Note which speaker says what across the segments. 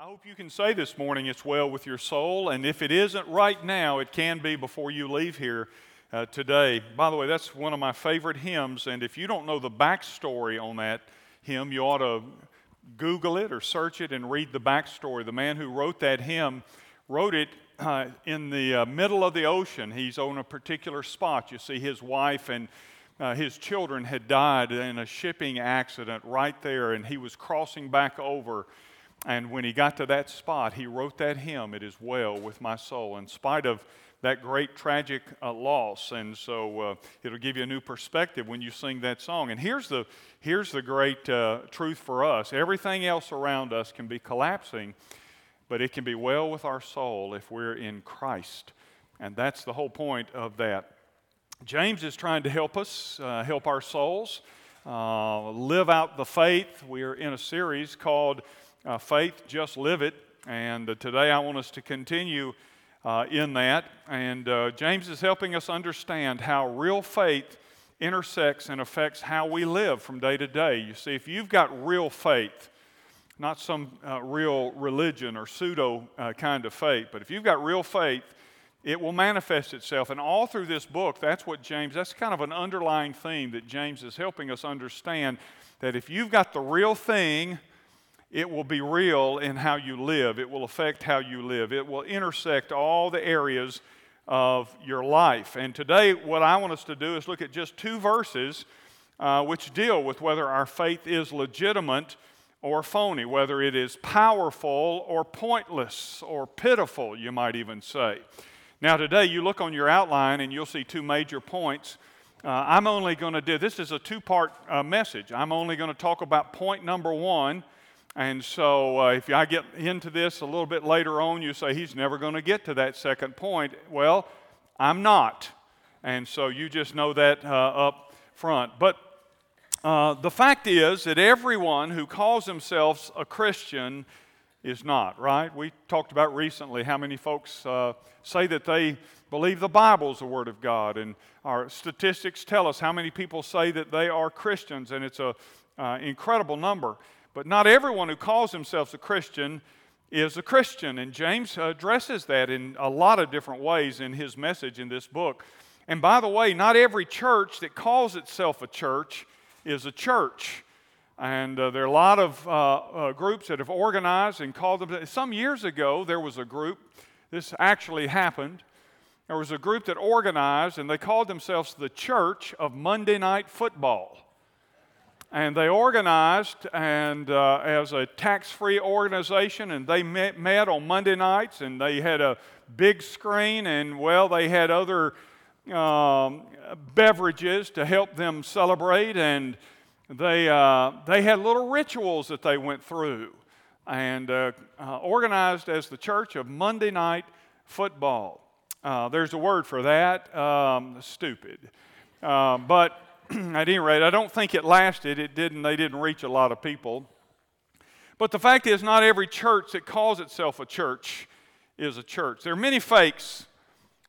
Speaker 1: I hope you can say this morning it's well with your soul, and if it isn't right now, it can be before you leave here uh, today. By the way, that's one of my favorite hymns, and if you don't know the backstory on that hymn, you ought to Google it or search it and read the backstory. The man who wrote that hymn wrote it uh, in the uh, middle of the ocean. He's on a particular spot. You see, his wife and uh, his children had died in a shipping accident right there, and he was crossing back over and when he got to that spot, he wrote that hymn, It Is Well with My Soul, in spite of that great tragic uh, loss. And so uh, it'll give you a new perspective when you sing that song. And here's the, here's the great uh, truth for us everything else around us can be collapsing, but it can be well with our soul if we're in Christ. And that's the whole point of that. James is trying to help us, uh, help our souls, uh, live out the faith. We are in a series called uh, faith, just live it. And uh, today I want us to continue uh, in that. And uh, James is helping us understand how real faith intersects and affects how we live from day to day. You see, if you've got real faith, not some uh, real religion or pseudo uh, kind of faith, but if you've got real faith, it will manifest itself. And all through this book, that's what James, that's kind of an underlying theme that James is helping us understand that if you've got the real thing, it will be real in how you live. It will affect how you live. It will intersect all the areas of your life. And today, what I want us to do is look at just two verses uh, which deal with whether our faith is legitimate or phony, whether it is powerful or pointless or pitiful, you might even say. Now, today, you look on your outline and you'll see two major points. Uh, I'm only going to do this is a two part uh, message. I'm only going to talk about point number one and so, uh, if I get into this a little bit later on, you say, he's never going to get to that second point. Well, I'm not. And so, you just know that uh, up front. But uh, the fact is that everyone who calls themselves a Christian is not, right? We talked about recently how many folks uh, say that they believe the Bible is the Word of God. And our statistics tell us how many people say that they are Christians, and it's an uh, incredible number. But not everyone who calls themselves a Christian is a Christian. And James addresses that in a lot of different ways in his message in this book. And by the way, not every church that calls itself a church is a church. And uh, there are a lot of uh, uh, groups that have organized and called them. Some years ago, there was a group, this actually happened. There was a group that organized and they called themselves the Church of Monday Night Football. And they organized and uh, as a tax-free organization, and they met, met, on Monday nights, and they had a big screen, and well, they had other um, beverages to help them celebrate, and they uh, they had little rituals that they went through, and uh, uh organized as the Church of Monday Night Football. Uh, there's a word for that, um, stupid, uh, but at any rate, I don't think it lasted. It didn't, they didn't reach a lot of people. But the fact is, not every church that calls itself a church is a church. There are many fakes,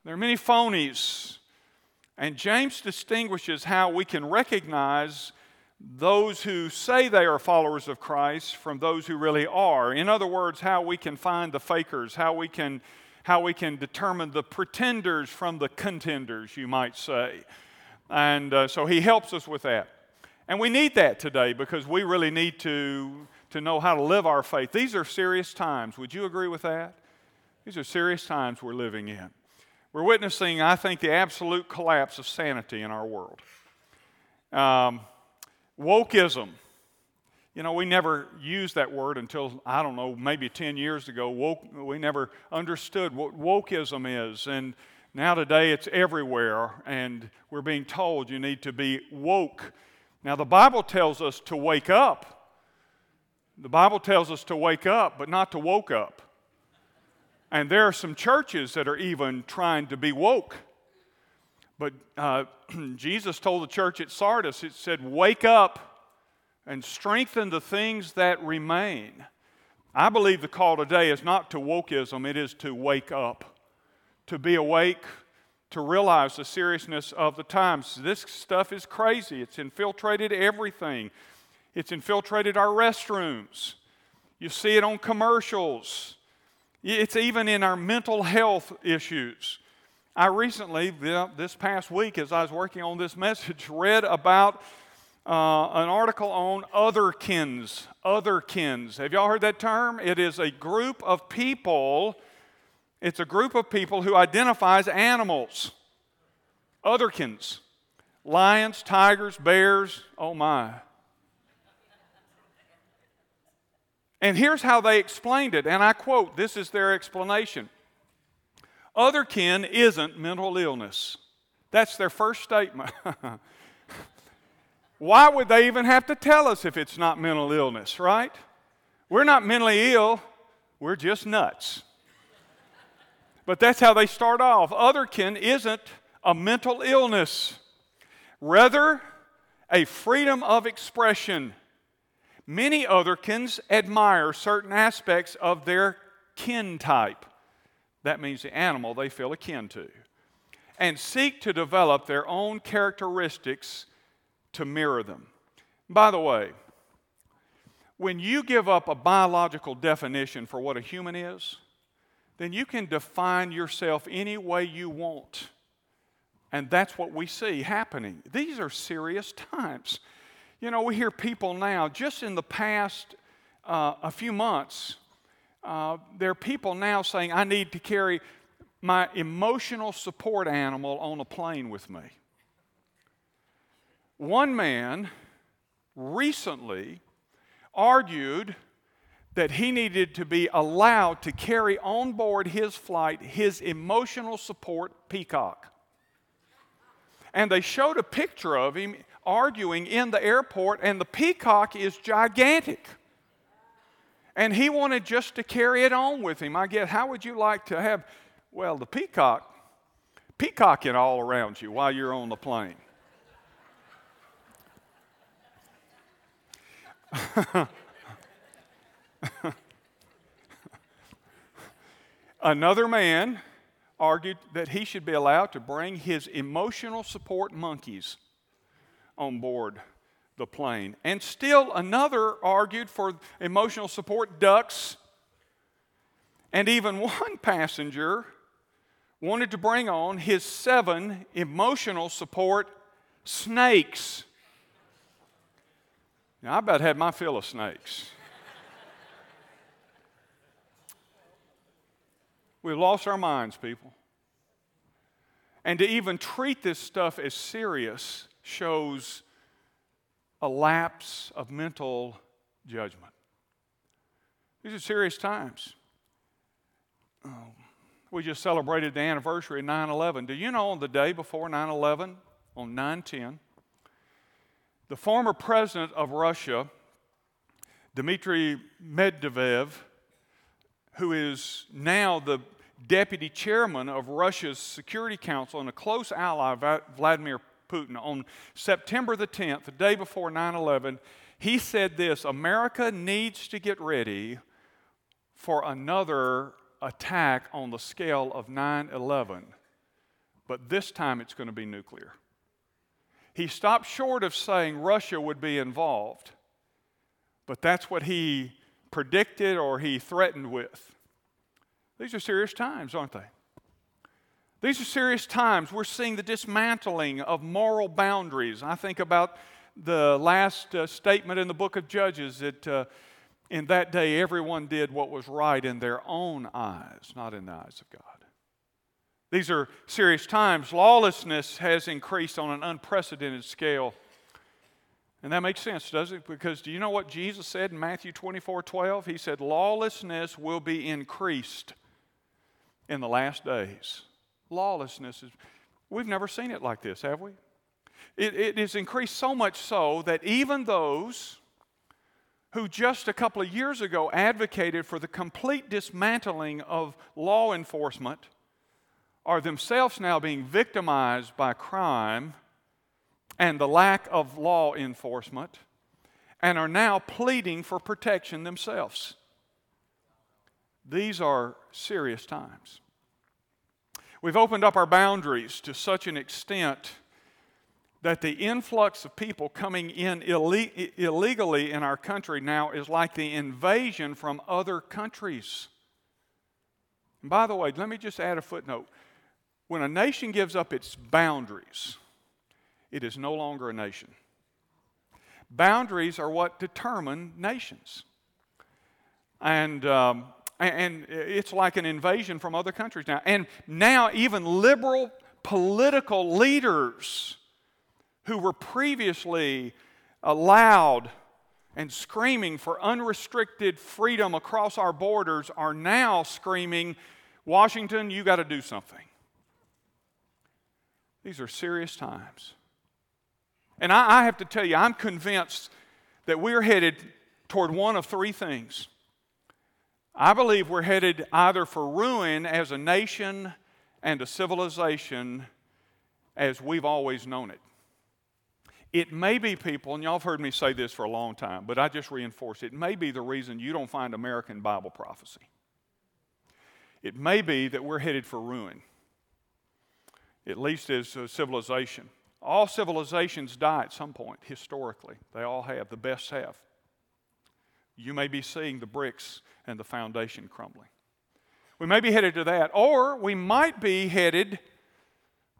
Speaker 1: there are many phonies. And James distinguishes how we can recognize those who say they are followers of Christ from those who really are. In other words, how we can find the fakers, how we can, how we can determine the pretenders from the contenders, you might say. And uh, so he helps us with that. And we need that today because we really need to, to know how to live our faith. These are serious times. Would you agree with that? These are serious times we're living in. We're witnessing, I think, the absolute collapse of sanity in our world. Um, wokeism. You know, we never used that word until, I don't know, maybe 10 years ago. Woke, we never understood what wokeism is. And now, today, it's everywhere, and we're being told you need to be woke. Now, the Bible tells us to wake up. The Bible tells us to wake up, but not to woke up. And there are some churches that are even trying to be woke. But uh, Jesus told the church at Sardis, it said, Wake up and strengthen the things that remain. I believe the call today is not to wokeism, it is to wake up to be awake, to realize the seriousness of the times. This stuff is crazy. It's infiltrated everything, it's infiltrated our restrooms. You see it on commercials. It's even in our mental health issues. I recently, this past week, as I was working on this message, read about uh, an article on otherkins. Otherkins. Have y'all heard that term? It is a group of people. It's a group of people who identifies animals. Otherkins. Lions, tigers, bears. Oh my. And here's how they explained it, and I quote this is their explanation Otherkin isn't mental illness. That's their first statement. Why would they even have to tell us if it's not mental illness, right? We're not mentally ill, we're just nuts. But that's how they start off. Otherkin isn't a mental illness, rather, a freedom of expression. Many otherkins admire certain aspects of their kin type. That means the animal they feel akin to. And seek to develop their own characteristics to mirror them. By the way, when you give up a biological definition for what a human is, then you can define yourself any way you want. And that's what we see happening. These are serious times. You know, we hear people now, just in the past uh, a few months, uh, there are people now saying, I need to carry my emotional support animal on a plane with me. One man recently argued that he needed to be allowed to carry on board his flight his emotional support peacock. And they showed a picture of him arguing in the airport, and the peacock is gigantic. And he wanted just to carry it on with him. I guess, how would you like to have, well, the peacock, peacocking all around you while you're on the plane? Another man argued that he should be allowed to bring his emotional support monkeys on board the plane. And still another argued for emotional support ducks. And even one passenger wanted to bring on his seven emotional support snakes. Now, I about had my fill of snakes. We've lost our minds, people. And to even treat this stuff as serious shows a lapse of mental judgment. These are serious times. Oh, we just celebrated the anniversary of 9 11. Do you know on the day before 9 11, on 9 10, the former president of Russia, Dmitry Medvedev, who is now the deputy chairman of Russia's Security Council and a close ally of Vladimir Putin, on September the 10th, the day before 9 11, he said this America needs to get ready for another attack on the scale of 9 11, but this time it's going to be nuclear. He stopped short of saying Russia would be involved, but that's what he predicted or he threatened with. These are serious times, aren't they? These are serious times. We're seeing the dismantling of moral boundaries. I think about the last uh, statement in the book of Judges that uh, in that day everyone did what was right in their own eyes, not in the eyes of God. These are serious times. Lawlessness has increased on an unprecedented scale. And that makes sense, does it? Because do you know what Jesus said in Matthew 24 12? He said, Lawlessness will be increased in the last days. Lawlessness is, we've never seen it like this, have we? It, it has increased so much so that even those who just a couple of years ago advocated for the complete dismantling of law enforcement are themselves now being victimized by crime and the lack of law enforcement and are now pleading for protection themselves. These are serious times. We've opened up our boundaries to such an extent that the influx of people coming in ille- illegally in our country now is like the invasion from other countries. And by the way, let me just add a footnote. When a nation gives up its boundaries, it is no longer a nation. Boundaries are what determine nations. And, um, and it's like an invasion from other countries now. And now, even liberal political leaders who were previously allowed and screaming for unrestricted freedom across our borders are now screaming, Washington, you got to do something. These are serious times. And I, I, have to tell you, I'm convinced that we're headed toward one of three things. I believe we're headed either for ruin as a nation and a civilization as we've always known it. It may be people, and y'all have heard me say this for a long time, but I just reinforce it. It may be the reason you don't find American Bible prophecy. It may be that we're headed for ruin, at least as a civilization. All civilizations die at some point, historically. They all have, the best have. You may be seeing the bricks and the foundation crumbling. We may be headed to that, or we might be headed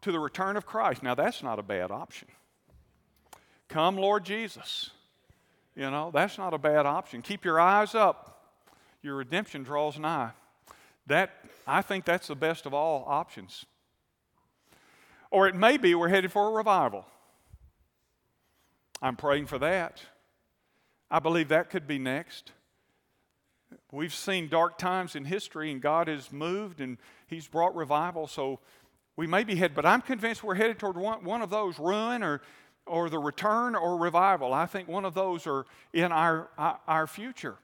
Speaker 1: to the return of Christ. Now, that's not a bad option. Come, Lord Jesus. You know, that's not a bad option. Keep your eyes up. Your redemption draws nigh. That, I think that's the best of all options. Or it may be we're headed for a revival. I'm praying for that. I believe that could be next. We've seen dark times in history, and God has moved and He's brought revival. So we may be headed, but I'm convinced we're headed toward one, one of those ruin or or the return or revival. I think one of those are in our, our future.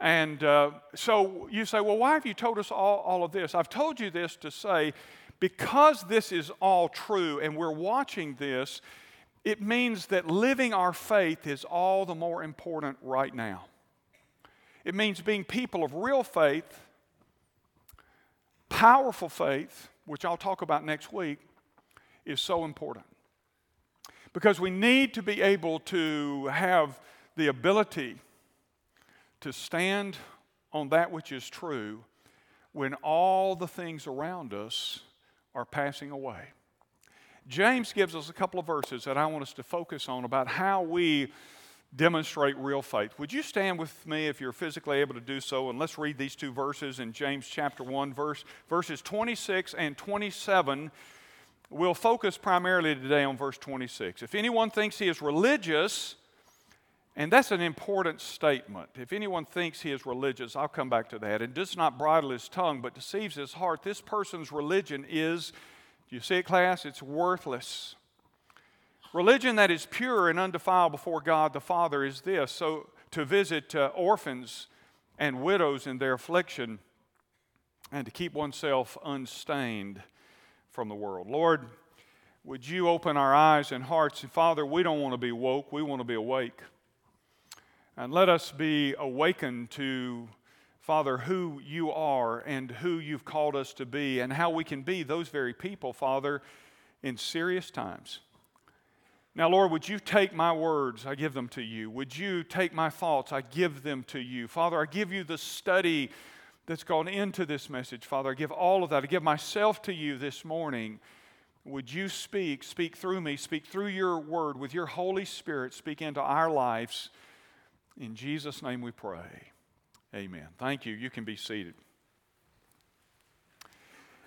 Speaker 1: And uh, so you say, well, why have you told us all, all of this? I've told you this to say, because this is all true and we're watching this, it means that living our faith is all the more important right now. It means being people of real faith, powerful faith, which I'll talk about next week, is so important. Because we need to be able to have the ability to stand on that which is true when all the things around us are passing away. James gives us a couple of verses that I want us to focus on about how we demonstrate real faith. Would you stand with me if you're physically able to do so? And let's read these two verses in James chapter 1, verse, verses 26 and 27 We'll focus primarily today on verse 26. If anyone thinks he is religious, and that's an important statement. If anyone thinks he is religious, I'll come back to that, and does not bridle his tongue but deceives his heart, this person's religion is, do you see it, class? It's worthless. Religion that is pure and undefiled before God the Father is this so to visit uh, orphans and widows in their affliction and to keep oneself unstained from the world. Lord, would you open our eyes and hearts? And Father, we don't want to be woke, we want to be awake. And let us be awakened to, Father, who you are and who you've called us to be, and how we can be those very people, Father, in serious times. Now, Lord, would you take my words? I give them to you. Would you take my thoughts? I give them to you. Father, I give you the study that's gone into this message, Father. I give all of that. I give myself to you this morning. Would you speak, speak through me, speak through your word with your Holy Spirit, speak into our lives. In Jesus' name we pray. Amen. Thank you. You can be seated.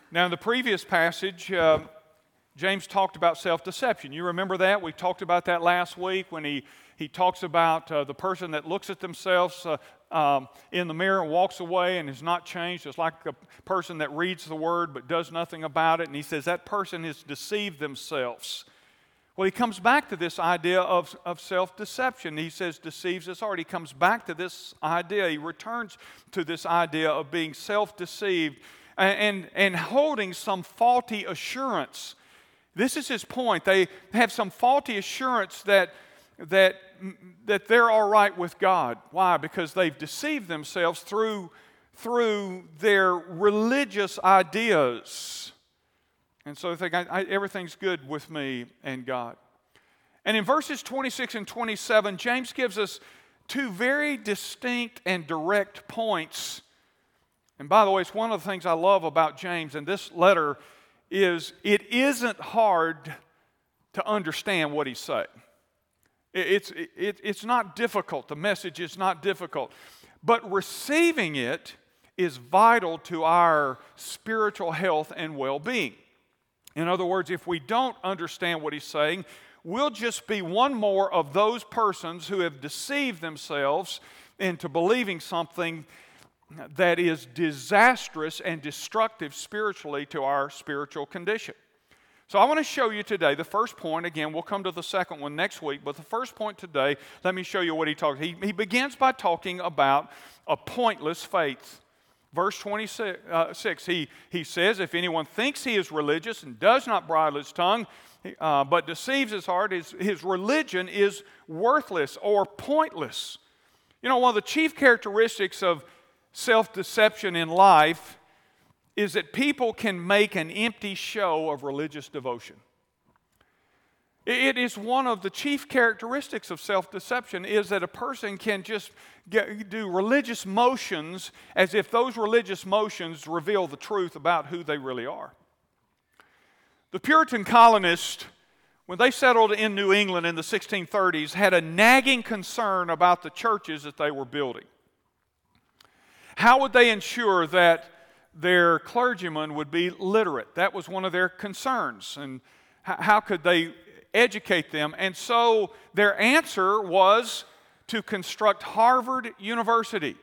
Speaker 1: Now, in the previous passage, uh, James talked about self deception. You remember that? We talked about that last week when he, he talks about uh, the person that looks at themselves uh, um, in the mirror and walks away and is not changed. It's like a person that reads the word but does nothing about it. And he says that person has deceived themselves. Well, he comes back to this idea of, of self deception. He says deceives us heart. He comes back to this idea. He returns to this idea of being self deceived and, and, and holding some faulty assurance. This is his point. They have some faulty assurance that that, that they're all right with God. Why? Because they've deceived themselves through, through their religious ideas. And so they think I, I, everything's good with me and God. And in verses 26 and 27, James gives us two very distinct and direct points. And by the way, it's one of the things I love about James and this letter is it isn't hard to understand what he's saying. It's, it, it's not difficult. The message is not difficult. But receiving it is vital to our spiritual health and well being. In other words, if we don't understand what he's saying, we'll just be one more of those persons who have deceived themselves into believing something that is disastrous and destructive spiritually to our spiritual condition. So, I want to show you today the first point. Again, we'll come to the second one next week, but the first point today, let me show you what he talks. He, he begins by talking about a pointless faith. Verse 26, uh, he, he says, If anyone thinks he is religious and does not bridle his tongue, uh, but deceives his heart, his, his religion is worthless or pointless. You know, one of the chief characteristics of self deception in life is that people can make an empty show of religious devotion. It is one of the chief characteristics of self deception is that a person can just get, do religious motions as if those religious motions reveal the truth about who they really are. The Puritan colonists, when they settled in New England in the 1630s, had a nagging concern about the churches that they were building. How would they ensure that their clergymen would be literate. That was one of their concerns. And how could they educate them? And so their answer was to construct Harvard University.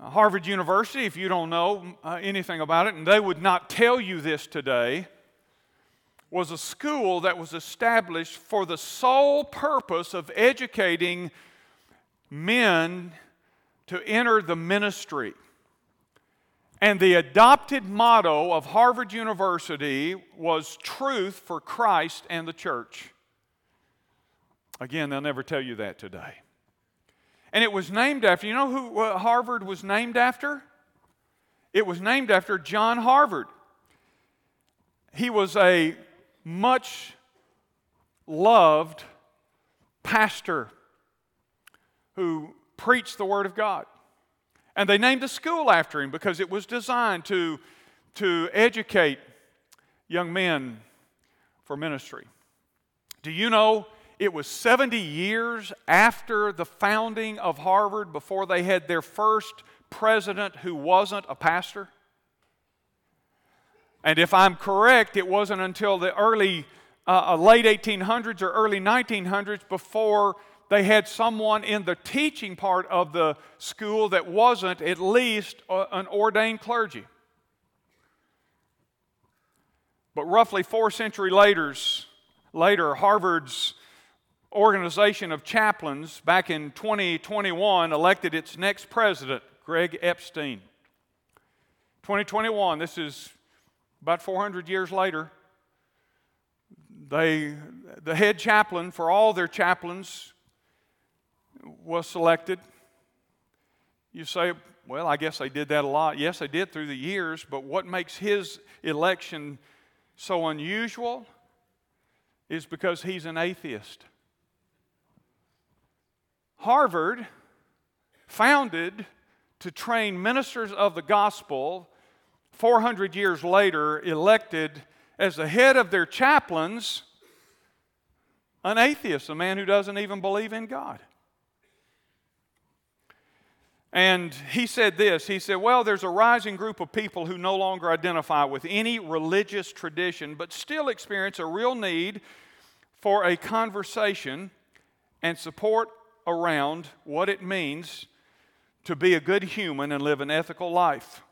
Speaker 1: Harvard University, if you don't know uh, anything about it, and they would not tell you this today, was a school that was established for the sole purpose of educating men to enter the ministry. And the adopted motto of Harvard University was truth for Christ and the church. Again, they'll never tell you that today. And it was named after, you know who Harvard was named after? It was named after John Harvard. He was a much loved pastor who preached the Word of God. And they named the school after him because it was designed to, to educate young men for ministry. Do you know it was 70 years after the founding of Harvard before they had their first president who wasn't a pastor? And if I'm correct, it wasn't until the early, uh, uh late 1800s or early 1900s before they had someone in the teaching part of the school that wasn't at least an ordained clergy. But roughly four centuries later, later, Harvard's organization of chaplains back in 2021 elected its next president, Greg Epstein. 2021, this is about 400 years later. They, the head chaplain for all their chaplains was selected. You say, well, I guess they did that a lot. Yes, they did through the years, but what makes his election so unusual is because he's an atheist. Harvard, founded to train ministers of the gospel, 400 years later, elected as the head of their chaplains an atheist, a man who doesn't even believe in God. And he said this He said, Well, there's a rising group of people who no longer identify with any religious tradition, but still experience a real need for a conversation and support around what it means to be a good human and live an ethical life.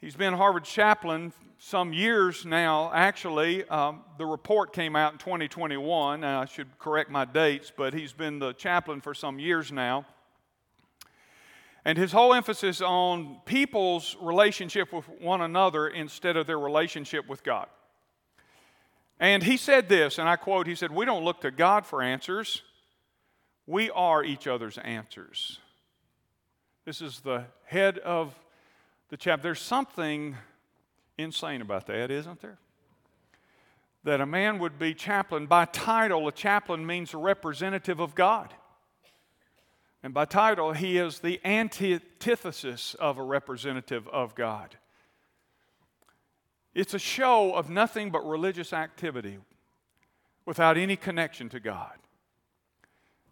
Speaker 1: He's been Harvard chaplain some years now, actually. Um, the report came out in 2021. I should correct my dates, but he's been the chaplain for some years now. And his whole emphasis on people's relationship with one another instead of their relationship with God. And he said this, and I quote, he said, We don't look to God for answers, we are each other's answers. This is the head of the chapter. There's something insane about that, isn't there? That a man would be chaplain. By title, a chaplain means a representative of God. And by title, he is the antithesis of a representative of God. It's a show of nothing but religious activity without any connection to God.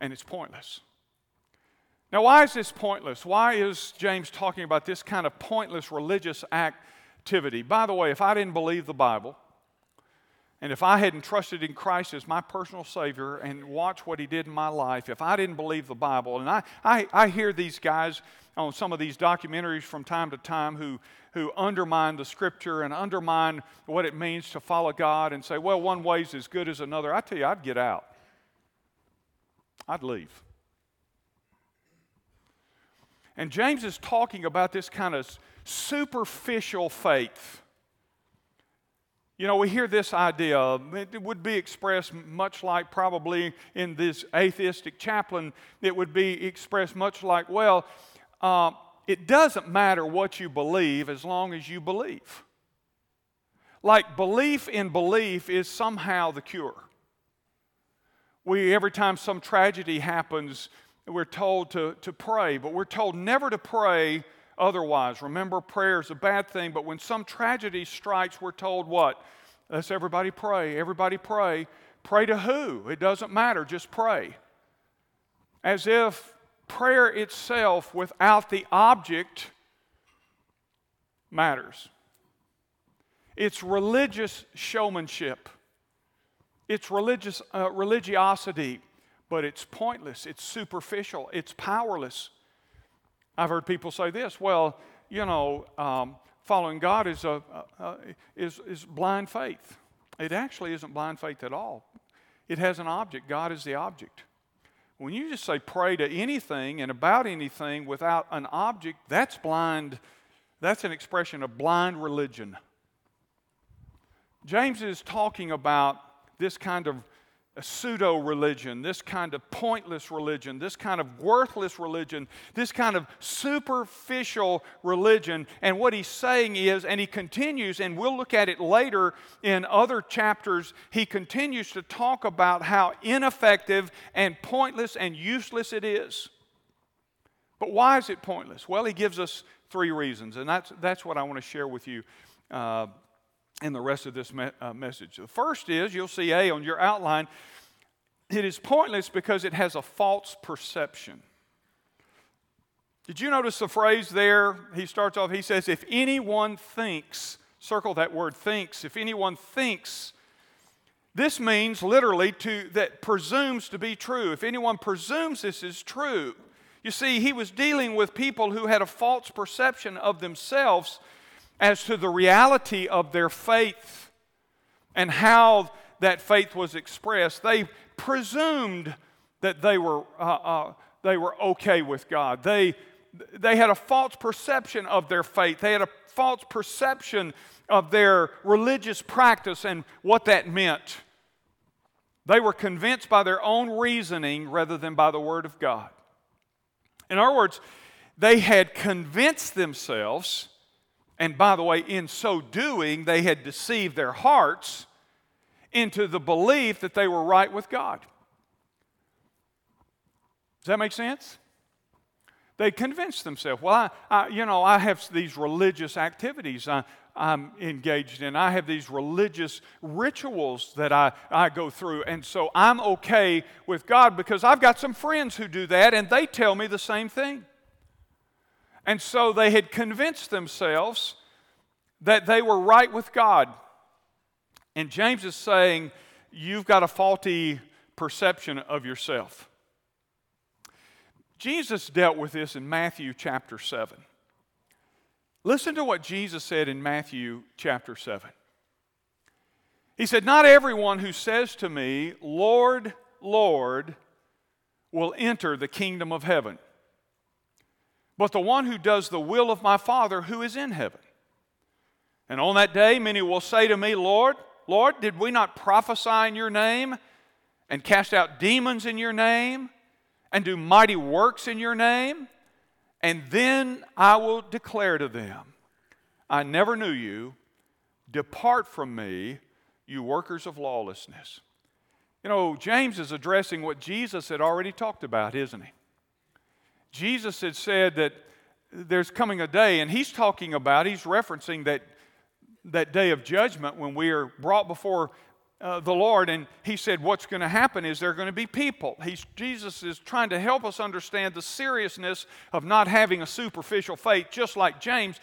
Speaker 1: And it's pointless. Now, why is this pointless? Why is James talking about this kind of pointless religious activity? By the way, if I didn't believe the Bible, and if I hadn't trusted in Christ as my personal Savior and watched what He did in my life, if I didn't believe the Bible, and I, I, I hear these guys on some of these documentaries from time to time who, who undermine the Scripture and undermine what it means to follow God and say, well, one way's as good as another, I tell you, I'd get out. I'd leave. And James is talking about this kind of superficial faith you know, we hear this idea, it would be expressed much like probably in this atheistic chaplain, it would be expressed much like, well, uh, it doesn't matter what you believe as long as you believe. Like belief in belief is somehow the cure. We, every time some tragedy happens, we're told to, to pray, but we're told never to pray otherwise. Remember, prayer is a bad thing, but when some tragedy strikes, we're told what? Let's everybody pray. Everybody pray. Pray to who? It doesn't matter, just pray. As if prayer itself without the object matters. It's religious showmanship. It's religious uh, religiosity, but it's pointless. It's superficial. It's powerless. I've heard people say this well, you know, um, following God is, a, is, is blind faith. It actually isn't blind faith at all. It has an object. God is the object. When you just say pray to anything and about anything without an object, that's blind. That's an expression of blind religion. James is talking about this kind of pseudo religion, this kind of pointless religion, this kind of worthless religion, this kind of superficial religion. And what he's saying is, and he continues, and we'll look at it later in other chapters, he continues to talk about how ineffective and pointless and useless it is. But why is it pointless? Well, he gives us three reasons, and that's, that's what I want to share with you. Uh, in the rest of this me- uh, message. The first is you'll see A on your outline. It is pointless because it has a false perception. Did you notice the phrase there? He starts off, he says, If anyone thinks, circle that word thinks, if anyone thinks, this means literally to that presumes to be true. If anyone presumes this is true. You see, he was dealing with people who had a false perception of themselves as to the reality of their faith and how that faith was expressed. They presumed that they were, uh, uh, they were okay with God. They, they had a false perception of their faith, they had a false perception of their religious practice and what that meant. They were convinced by their own reasoning rather than by the Word of God. In other words, they had convinced themselves and by the way, in so doing, they had deceived their hearts into the belief that they were right with God. Does that make sense? They convinced themselves, well, I, I, you know, I have these religious activities I, I'm engaged in. I have these religious rituals that I, I go through. And so I'm okay with God because I've got some friends who do that and they tell me the same thing. And so they had convinced themselves that they were right with God. And James is saying, You've got a faulty perception of yourself. Jesus dealt with this in Matthew chapter 7. Listen to what Jesus said in Matthew chapter 7. He said, Not everyone who says to me, Lord, Lord, will enter the kingdom of heaven but the one who does the will of my Father who is in heaven. And on that day, many will say to me, Lord, Lord, did we not prophesy in your name and cast out demons in your name and do mighty works in your name? And then I will declare to them, I never knew you. Depart from me, you workers of lawlessness. You know, James is addressing what Jesus had already talked about, isn't he? Jesus had said that there's coming a day, and he's talking about, he's referencing that, that day of judgment when we are brought before uh, the Lord. And he said, What's going to happen is there are going to be people. He's, Jesus is trying to help us understand the seriousness of not having a superficial faith, just like James.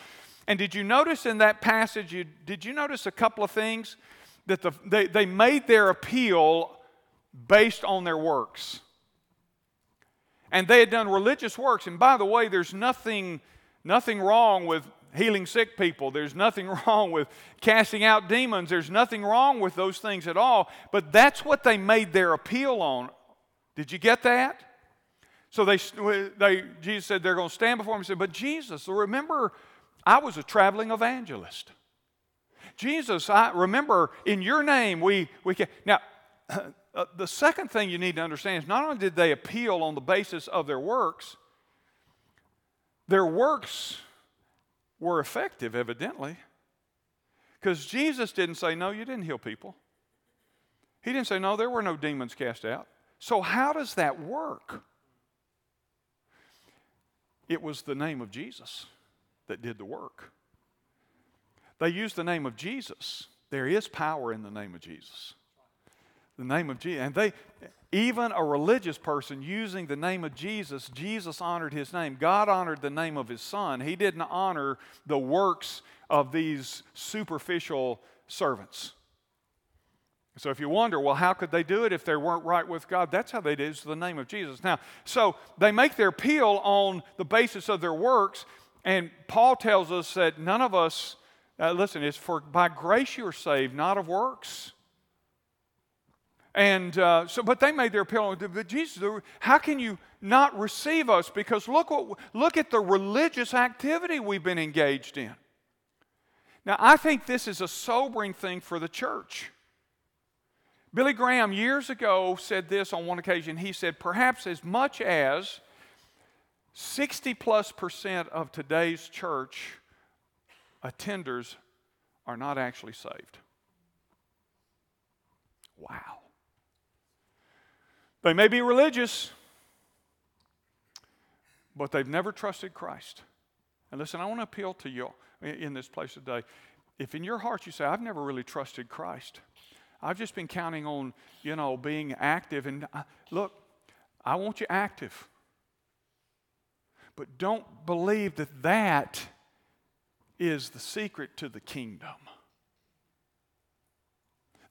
Speaker 1: And did you notice in that passage, you, did you notice a couple of things? That the, they, they made their appeal based on their works. And they had done religious works. And by the way, there's nothing, nothing wrong with healing sick people. There's nothing wrong with casting out demons. There's nothing wrong with those things at all. But that's what they made their appeal on. Did you get that? So they, they Jesus said they're going to stand before him and say, But Jesus, remember, I was a traveling evangelist. Jesus, I remember in your name we, we can. Now, uh, the second thing you need to understand is not only did they appeal on the basis of their works, their works were effective, evidently. Because Jesus didn't say, No, you didn't heal people. He didn't say, No, there were no demons cast out. So, how does that work? It was the name of Jesus that did the work. They used the name of Jesus. There is power in the name of Jesus the name of Jesus. And they, even a religious person using the name of Jesus, Jesus honored his name. God honored the name of his son. He didn't honor the works of these superficial servants. So if you wonder, well, how could they do it if they weren't right with God? That's how they did it, the name of Jesus. Now, so they make their appeal on the basis of their works, and Paul tells us that none of us, uh, listen, it's for by grace you are saved, not of works and uh, so, but they made their appeal. But Jesus, how can you not receive us? Because look what, look at the religious activity we've been engaged in. Now, I think this is a sobering thing for the church. Billy Graham years ago said this on one occasion. He said, perhaps as much as 60 plus percent of today's church attenders are not actually saved. Wow. They may be religious, but they've never trusted Christ. And listen, I want to appeal to you in this place today. If in your heart you say, I've never really trusted Christ, I've just been counting on, you know, being active. And uh, look, I want you active. But don't believe that that is the secret to the kingdom.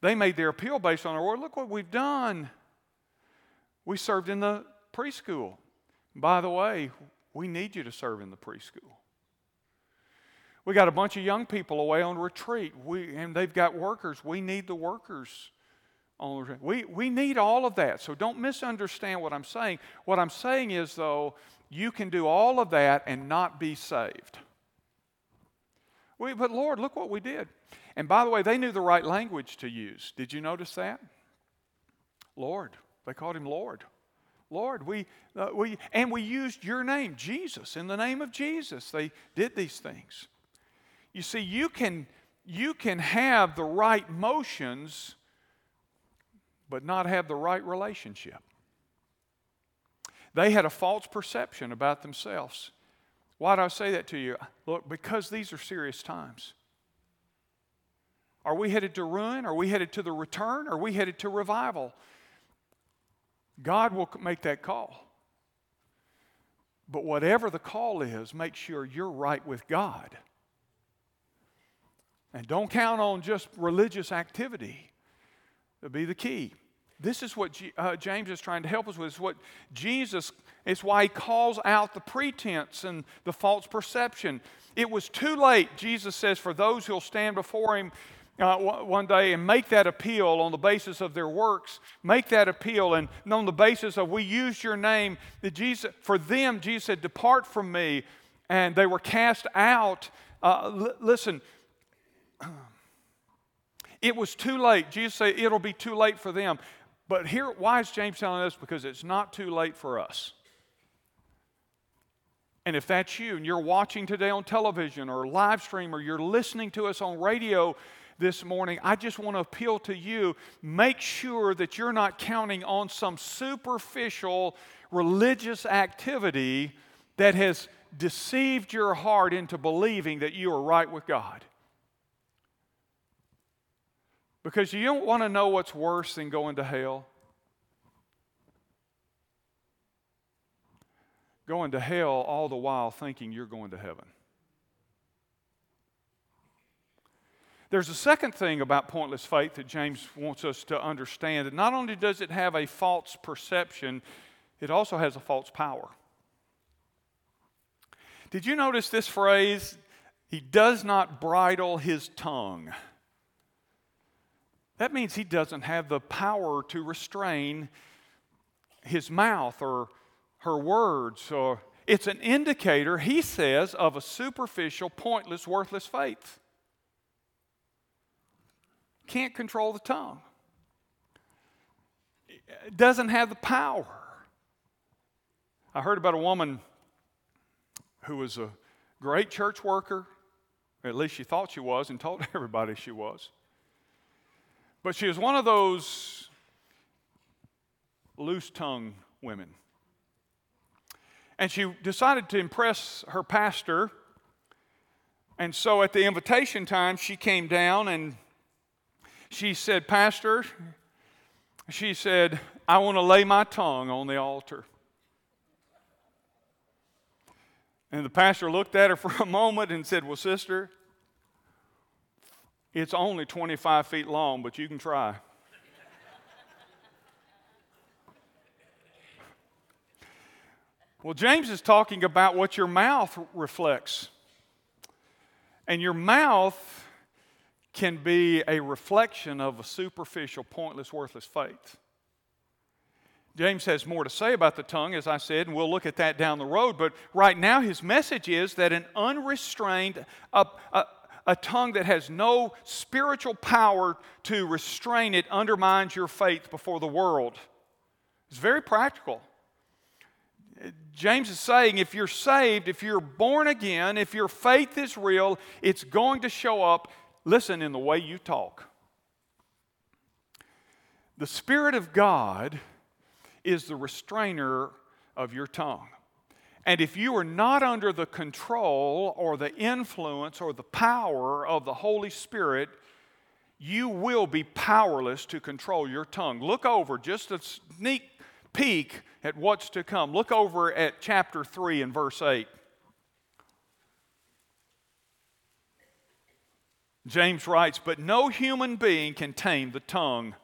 Speaker 1: They made their appeal based on our word. Look what we've done. We served in the preschool. By the way, we need you to serve in the preschool. We got a bunch of young people away on retreat, we, and they've got workers. We need the workers. We, we need all of that. So don't misunderstand what I'm saying. What I'm saying is, though, you can do all of that and not be saved. We, but Lord, look what we did. And by the way, they knew the right language to use. Did you notice that? Lord. They called him Lord. Lord, we, uh, we, and we used your name, Jesus. In the name of Jesus, they did these things. You see, you can, you can have the right motions, but not have the right relationship. They had a false perception about themselves. Why do I say that to you? Look, because these are serious times. Are we headed to ruin? Are we headed to the return? Are we headed to revival? God will make that call. But whatever the call is, make sure you're right with God. And don't count on just religious activity to be the key. This is what G, uh, James is trying to help us with. It's what Jesus, it's why he calls out the pretense and the false perception. It was too late, Jesus says, for those who'll stand before him uh, one day and make that appeal on the basis of their works, make that appeal, and on the basis of we use your name, that Jesus, for them, Jesus said, Depart from me. And they were cast out. Uh, l- listen, it was too late. Jesus said it'll be too late for them. But here, why is James telling us? Because it's not too late for us. And if that's you and you're watching today on television or live stream or you're listening to us on radio, this morning, I just want to appeal to you make sure that you're not counting on some superficial religious activity that has deceived your heart into believing that you are right with God. Because you don't want to know what's worse than going to hell. Going to hell all the while thinking you're going to heaven. There's a second thing about pointless faith that James wants us to understand not only does it have a false perception, it also has a false power. Did you notice this phrase? He does not bridle his tongue. That means he doesn't have the power to restrain his mouth or her words. Or it's an indicator, he says, of a superficial, pointless, worthless faith can't control the tongue, it doesn't have the power. I heard about a woman who was a great church worker, at least she thought she was, and told everybody she was. But she was one of those loose tongue women. And she decided to impress her pastor. And so at the invitation time, she came down and she said, Pastor, she said, I want to lay my tongue on the altar. And the pastor looked at her for a moment and said, Well, sister, it's only 25 feet long, but you can try. well, James is talking about what your mouth reflects. And your mouth can be a reflection of a superficial, pointless, worthless faith. James has more to say about the tongue, as I said, and we'll look at that down the road. But right now, his message is that an unrestrained, a, a, a tongue that has no spiritual power to restrain it undermines your faith before the world. It's very practical. James is saying if you're saved, if you're born again, if your faith is real, it's going to show up Listen in the way you talk. The Spirit of God is the restrainer of your tongue. And if you are not under the control or the influence or the power of the Holy Spirit, you will be powerless to control your tongue. Look over just a sneak peek at what's to come. Look over at chapter 3 and verse 8. James writes, But no human being can tame the tongue.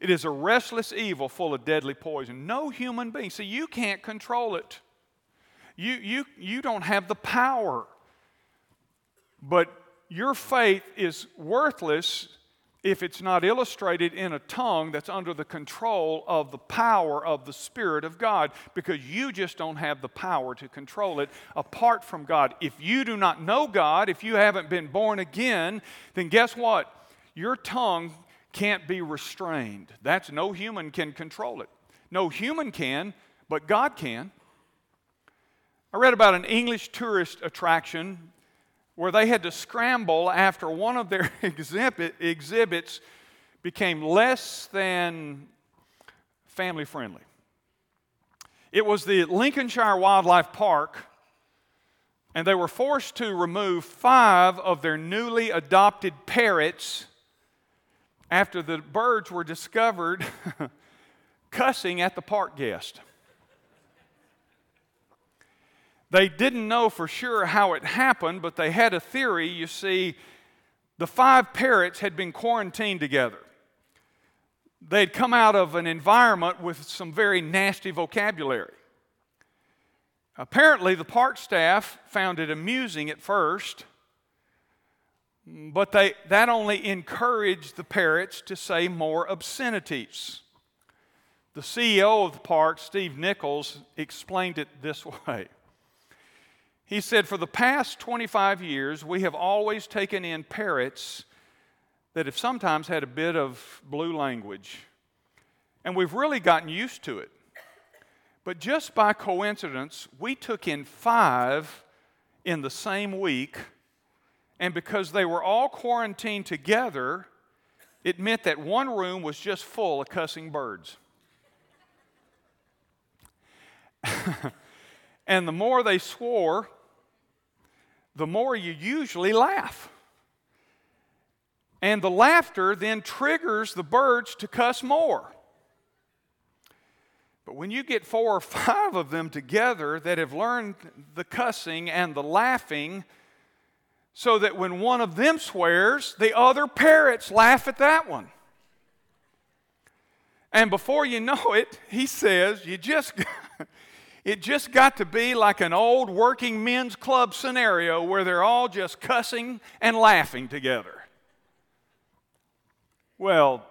Speaker 1: It is a restless evil full of deadly poison. No human being. See, you can't control it. You, you, you don't have the power. But your faith is worthless if it's not illustrated in a tongue that's under the control of the power of the Spirit of God, because you just don't have the power to control it apart from God. If you do not know God, if you haven't been born again, then guess what? Your tongue can't be restrained. That's no human can control it. No human can, but God can. I read about an English tourist attraction where they had to scramble after one of their exhibit, exhibits became less than family friendly. It was the Lincolnshire Wildlife Park, and they were forced to remove five of their newly adopted parrots after the birds were discovered cussing at the park guest. They didn't know for sure how it happened, but they had a theory. You see, the five parrots had been quarantined together. They'd come out of an environment with some very nasty vocabulary. Apparently, the park staff found it amusing at first, but they, that only encouraged the parrots to say more obscenities. The CEO of the park, Steve Nichols, explained it this way he said, For the past 25 years, we have always taken in parrots that have sometimes had a bit of blue language. And we've really gotten used to it. But just by coincidence, we took in five in the same week, And because they were all quarantined together, it meant that one room was just full of cussing birds. and the more they swore, the more you usually laugh. And the laughter then triggers the birds to cuss more. But when you get four or five of them together that have learned the cussing and the laughing, so that when one of them swears, the other parrots laugh at that one. And before you know it, he says, you just it just got to be like an old working men's club scenario where they're all just cussing and laughing together. Well,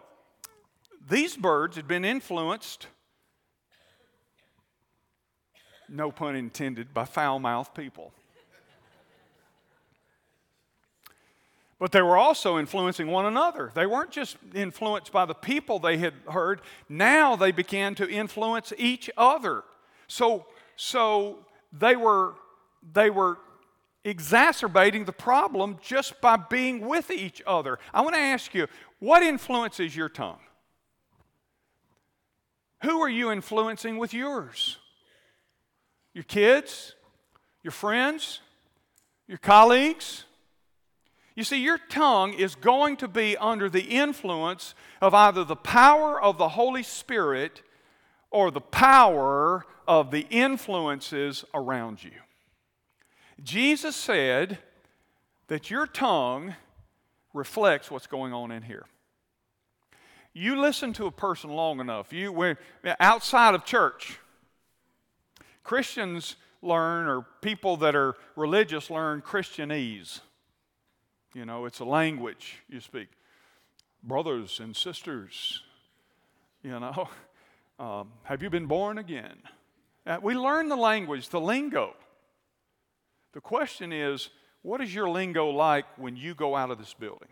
Speaker 1: these birds had been influenced, no pun intended, by foul mouthed people. But they were also influencing one another. They weren't just influenced by the people they had heard, now they began to influence each other. So, so they, were, they were exacerbating the problem just by being with each other. I want to ask you what influences your tongue? Who are you influencing with yours? Your kids? Your friends? Your colleagues? You see, your tongue is going to be under the influence of either the power of the Holy Spirit or the power of the influences around you. Jesus said that your tongue reflects what's going on in here. You listen to a person long enough, you when, outside of church, Christians learn, or people that are religious learn Christianese. You know, it's a language you speak. Brothers and sisters, you know, um, have you been born again? Uh, we learn the language, the lingo. The question is, what is your lingo like when you go out of this building?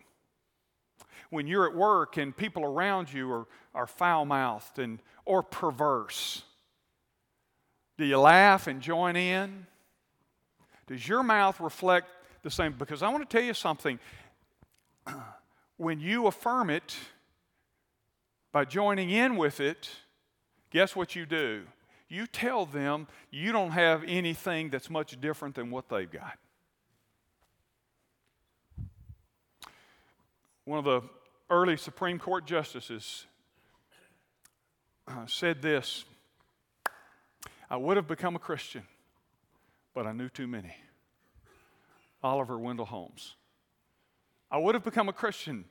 Speaker 1: When you're at work and people around you are, are foul mouthed and or perverse. Do you laugh and join in? Does your mouth reflect the same. Because I want to tell you something. When you affirm it by joining in with it, guess what you do? You tell them you don't have anything that's much different than what they've got. One of the early Supreme Court justices uh, said this I would have become a Christian, but I knew too many. Oliver Wendell Holmes. I would have become a Christian,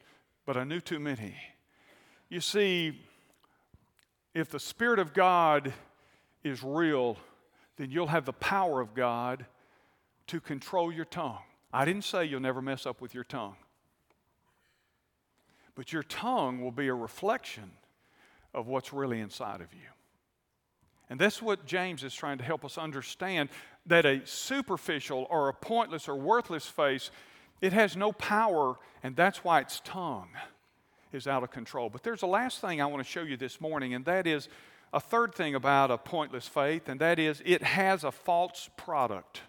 Speaker 1: but I knew too many. You see, if the Spirit of God is real, then you'll have the power of God to control your tongue. I didn't say you'll never mess up with your tongue, but your tongue will be a reflection of what's really inside of you. And that's what James is trying to help us understand that a superficial or a pointless or worthless face, it has no power, and that's why its tongue is out of control. But there's a last thing I want to show you this morning, and that is a third thing about a pointless faith, and that is it has a false product.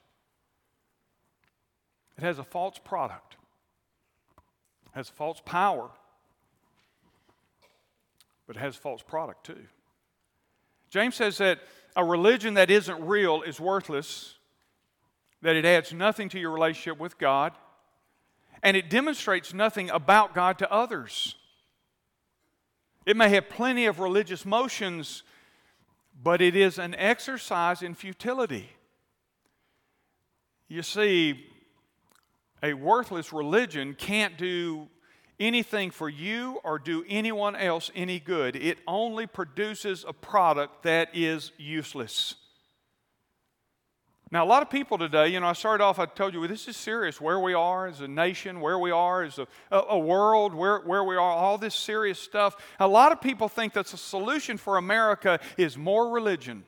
Speaker 1: It has a false product, it has false power, but it has false product too. James says that a religion that isn't real is worthless, that it adds nothing to your relationship with God, and it demonstrates nothing about God to others. It may have plenty of religious motions, but it is an exercise in futility. You see, a worthless religion can't do anything for you or do anyone else any good. It only produces a product that is useless. Now, a lot of people today, you know, I started off, I told you, well, this is serious where we are as a nation, where we are as a, a, world, where, where we are, all this serious stuff. A lot of people think that the solution for America is more religion.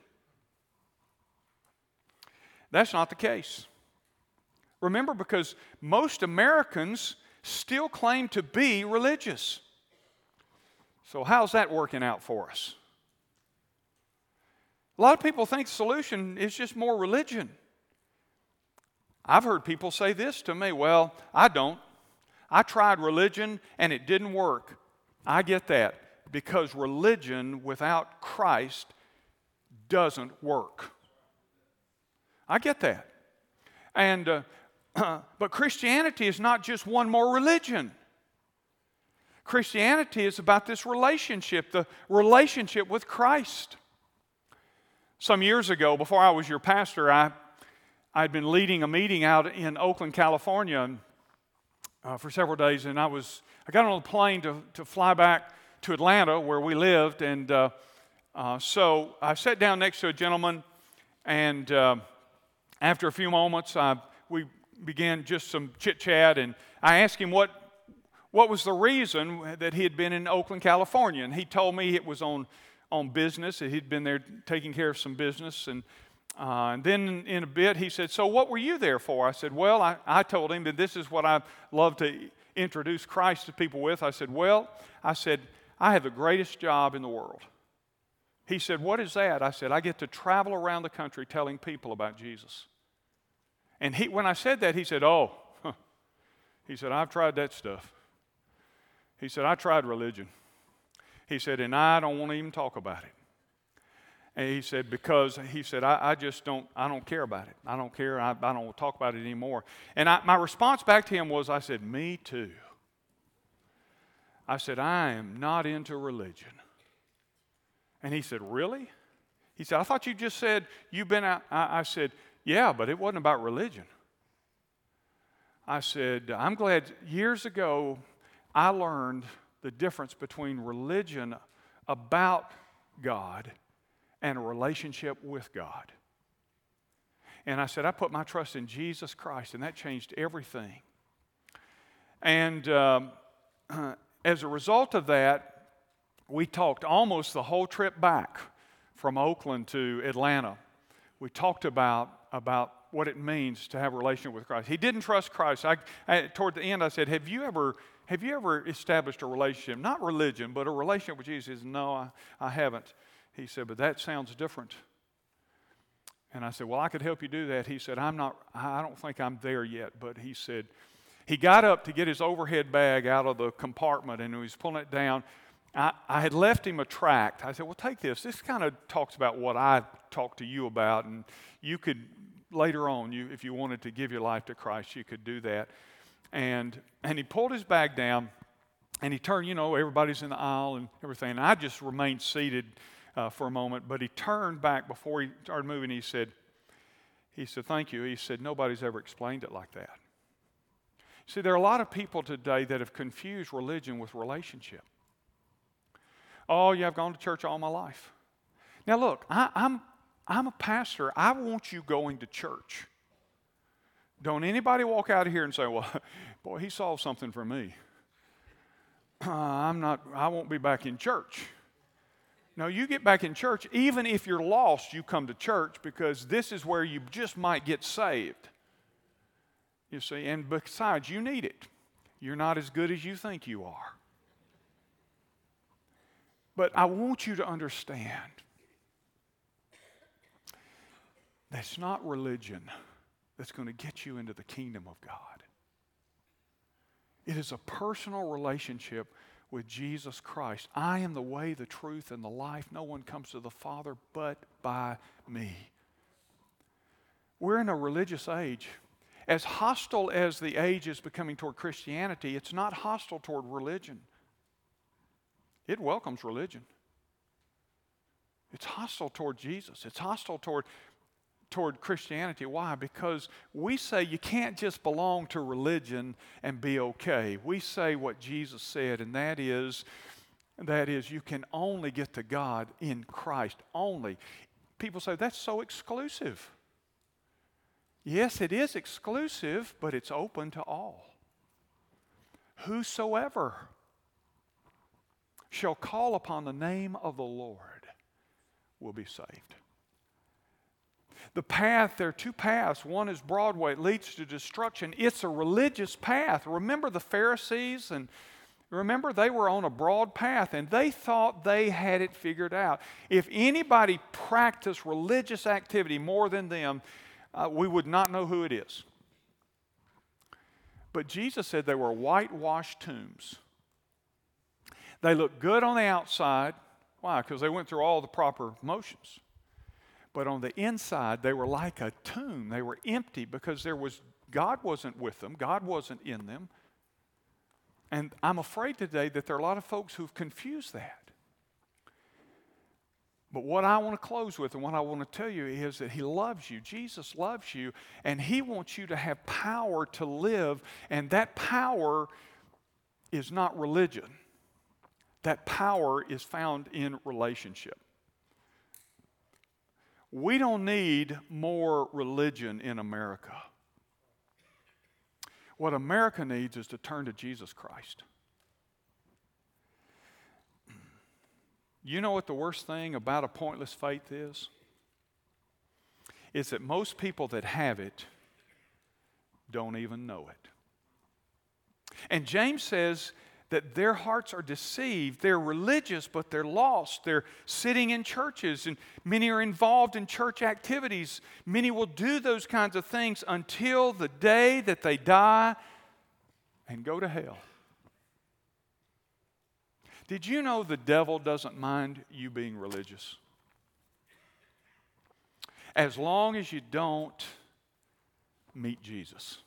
Speaker 1: That's not the case. Remember, because most Americans still claim to be religious. So, how's that working out for us? A lot of people think the solution is just more religion. I've heard people say this to me well, I don't. I tried religion and it didn't work. I get that because religion without Christ doesn't work. I get that. And, uh, but Christianity is not just one more religion. Christianity is about this relationship, the relationship with Christ. Some years ago, before I was your pastor, I, I'd been leading a meeting out in Oakland, California uh, for several days, and I, was, I got on a plane to, to fly back to Atlanta where we lived, and uh, uh, so I sat down next to a gentleman, and uh, after a few moments, I, we began just some chit chat, and I asked him what what was the reason that he had been in Oakland, California. And he told me it was on, on business, he'd been there taking care of some business. And, uh, and then in a bit, he said, So what were you there for? I said, Well, I, I told him that this is what I love to introduce Christ to people with. I said, Well, I said, I have the greatest job in the world. He said, What is that? I said, I get to travel around the country telling people about Jesus. And he, when I said that, he said, Oh, he said, I've tried that stuff. He said, I tried religion. He said, and I don't want to even talk about it. And he said, because he said, I, I just don't, I don't care about it. I don't care. I, I don't talk about it anymore. And I, my response back to him was, I said, me too. I said, I am not into religion. And he said, Really? He said, I thought you just said you've been out. I, I said, Yeah, but it wasn't about religion. I said, I'm glad years ago I learned the difference between religion about God and a relationship with God. And I said, I put my trust in Jesus Christ, and that changed everything. And um, as a result of that, we talked almost the whole trip back from Oakland to Atlanta. We talked about, about what it means to have a relationship with Christ. He didn't trust Christ. I, I, toward the end, I said, Have you ever have you ever established a relationship, not religion, but a relationship with Jesus? He No, I, I haven't. He said, But that sounds different. And I said, Well, I could help you do that. He said, I'm not, I don't think I'm there yet. But he said, he got up to get his overhead bag out of the compartment and he was pulling it down. I, I had left him a tract. I said, Well, take this. This kind of talks about what I talked to you about, and you could later on, you, if you wanted to give your life to Christ, you could do that. And, and he pulled his bag down and he turned, you know, everybody's in the aisle and everything. And I just remained seated uh, for a moment, but he turned back before he started moving. He said, he said, thank you. He said, nobody's ever explained it like that. See, there are a lot of people today that have confused religion with relationship. Oh, yeah, I've gone to church all my life. Now, look, I, I'm, I'm a pastor. I want you going to church. Don't anybody walk out of here and say, well, boy, he solved something for me. Uh, I'm not, I won't be back in church. No, you get back in church. Even if you're lost, you come to church because this is where you just might get saved. You see, and besides, you need it. You're not as good as you think you are. But I want you to understand that's not religion that's going to get you into the kingdom of God. It is a personal relationship with Jesus Christ. I am the way, the truth, and the life. No one comes to the Father but by me. We're in a religious age. As hostile as the age is becoming toward Christianity, it's not hostile toward religion. It welcomes religion. It's hostile toward Jesus. It's hostile toward toward Christianity. Why? Because we say you can't just belong to religion and be okay. We say what Jesus said, and that is, that is, you can only get to God in Christ. Only. People say that's so exclusive. Yes, it is exclusive, but it's open to all. Whosoever shall call upon the name of the Lord will be saved. The path, there are two paths. One is Broadway, it leads to destruction. It's a religious path. Remember the Pharisees and Remember, they were on a broad path and they thought they had it figured out. If anybody practiced religious activity more than them, uh, we would not know who it is. But Jesus said they were whitewashed tombs. They looked good on the outside. Why? Because they went through all the proper motions. But on the inside, they were like a tomb. They were empty because there was God wasn't with them, God wasn't in them. And I'm afraid today that there are a lot of folks who've confused that. But what I want to close with and what I want to tell you is that He loves you. Jesus loves you, and He wants you to have power to live, and that power is not religion. That power is found in relationship. We don't need more religion in America. What America needs is to turn to Jesus Christ. You know what the worst thing about a pointless faith is? Is that most people that have it don't even know it. And James says that their hearts are deceived. They're religious, but they're lost. They're sitting in churches, and many are involved in church activities. Many will do those kinds of things until the day that they die and go to hell. Did you know the devil doesn't mind you being religious? As long as you don't meet Jesus.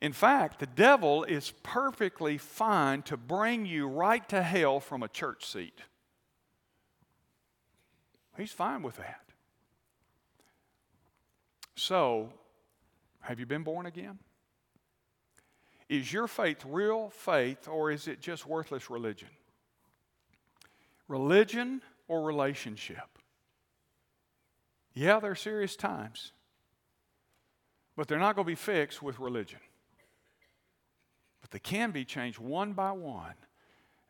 Speaker 1: In fact, the devil is perfectly fine to bring you right to hell from a church seat. He's fine with that. So, have you been born again? Is your faith real faith or is it just worthless religion? Religion or relationship? Yeah, there are serious times, but they're not going to be fixed with religion. But they can be changed one by one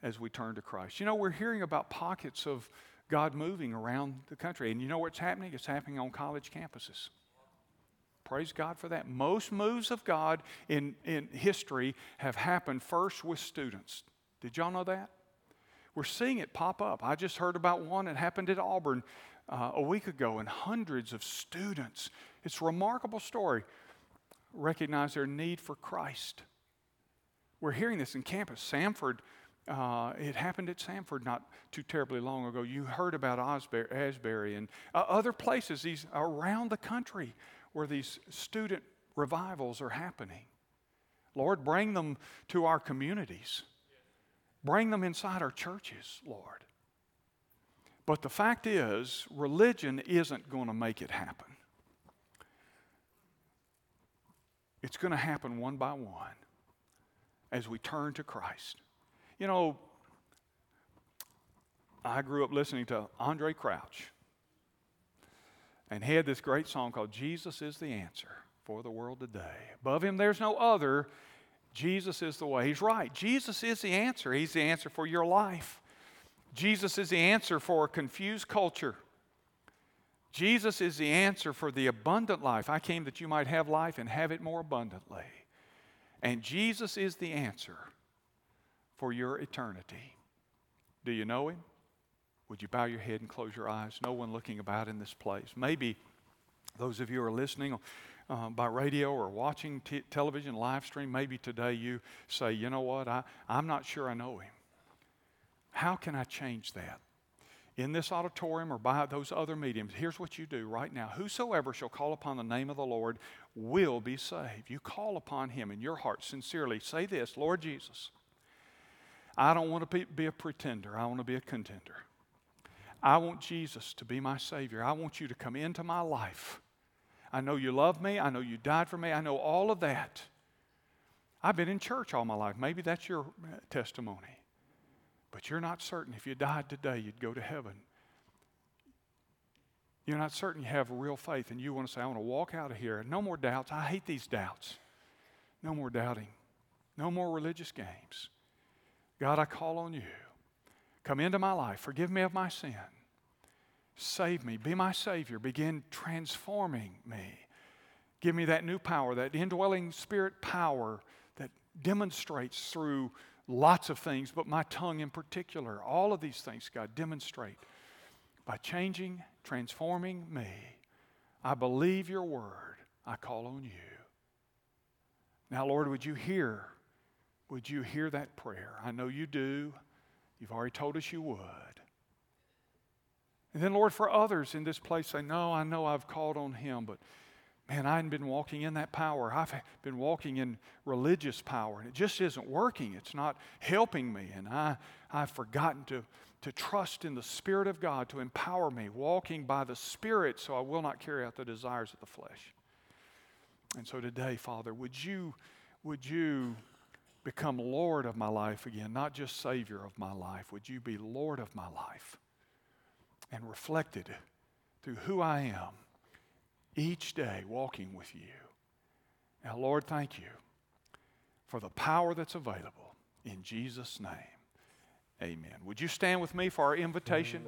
Speaker 1: as we turn to Christ. You know, we're hearing about pockets of God moving around the country, and you know what's happening? It's happening on college campuses. Praise God for that. Most moves of God in, in history have happened first with students. Did y'all know that? We're seeing it pop up. I just heard about one that happened at Auburn uh, a week ago, and hundreds of students. It's a remarkable story. Recognize their need for Christ. We're hearing this in campus. Samford, uh, it happened at Samford not too terribly long ago. You heard about Osbury, Asbury and uh, other places these around the country where these student revivals are happening. Lord, bring them to our communities. Bring them inside our churches, Lord. But the fact is, religion isn't going to make it happen. It's going to happen one by one as we turn to Christ. You know, I grew up listening to Andraé Crouch. And he had this great song called Jesus is the Answer for the World Today. Above him, there's no other. Jesus is the way. He's right. Jesus is the answer. He's the answer for your life. Jesus is the answer for a confused culture. Jesus is the answer for the abundant life. I came that you might have life and have it more abundantly. And Jesus is the answer for your eternity. Do you know him? Would you bow your head and close your eyes? No one looking about in this place. Maybe those of you who are listening uh, by radio or watching t- television live stream, maybe today you say, you know what, I, I'm not sure I know him. How can I change that? In this auditorium or by those other mediums, here's what you do right now. Whosoever shall call upon the name of the Lord will be saved. You call upon him in your heart sincerely. Say this Lord Jesus, I don't want to be, a pretender, I want to be a contender. I want Jesus to be my Savior. I want you to come into my life. I know you love me. I know you died for me. I know all of that. I've been in church all my life. Maybe that's your uh, testimony. But you're not certain if you died today, you'd go to heaven. You're not certain you have real faith, and you want to say, I want to walk out of here. No more doubts. I hate these doubts. No more doubting. No more religious games. God, I call on you. Come into my life. Forgive me of my sin. Save me. Be my Savior. Begin transforming me. Give me that new power, that indwelling spirit power that demonstrates through lots of things, but my tongue in particular. All of these things, God, demonstrate by changing, transforming me. I believe your word. I call on you. Now, Lord, would you hear? Would you hear that prayer? I know you do. You've already told us you would. And then, Lord, for others in this place, say, No, I know I've called on him, but man, I hadn't been walking in that power. I've been walking in religious power, and it just isn't working. It's not helping me. And I, I've forgotten to, to trust in the Spirit of God to empower me, walking by the Spirit so I will not carry out the desires of the flesh. And so today, Father, would you, would you become Lord of my life again, not just Savior of my life? Would you be Lord of my life and reflected through who I am each day walking with you? Now, Lord, thank you for the power that's available. In Jesus' name, amen. Would you stand with me for our invitation?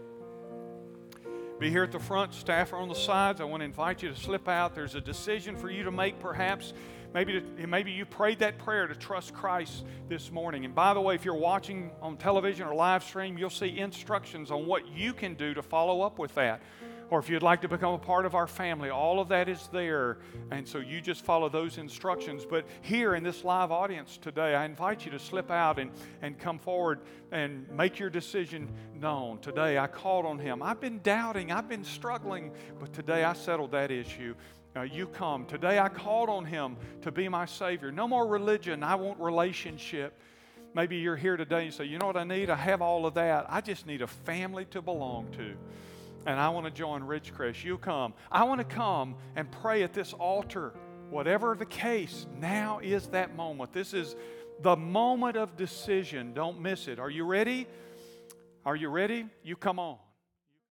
Speaker 1: Be here at the front, staff are on the sides. I want to invite you to slip out. There's a decision for you to make, perhaps. Maybe, to, maybe you prayed that prayer to trust Christ this morning. And by the way, if you're watching on television or live stream, you'll see instructions on what you can do to follow up with that or if you'd like to become a part of our family, all of that is there. And so you just follow those instructions. But here in this live audience today, I invite you to slip out and, and come forward and make your decision known. Today, I called on him. I've been doubting, I've been struggling, but today I settled that issue. You come. Today I called on him to be my Savior. No more religion. I want relationship. Maybe you're here today and say, you know what I need? I have all of that. I just need a family to belong to and I want to join Ridgecrest, you come. I want to come and pray at this altar. Whatever the case, now is that moment. This is the moment of decision. Don't miss it. Are you ready? Are you ready? You come on.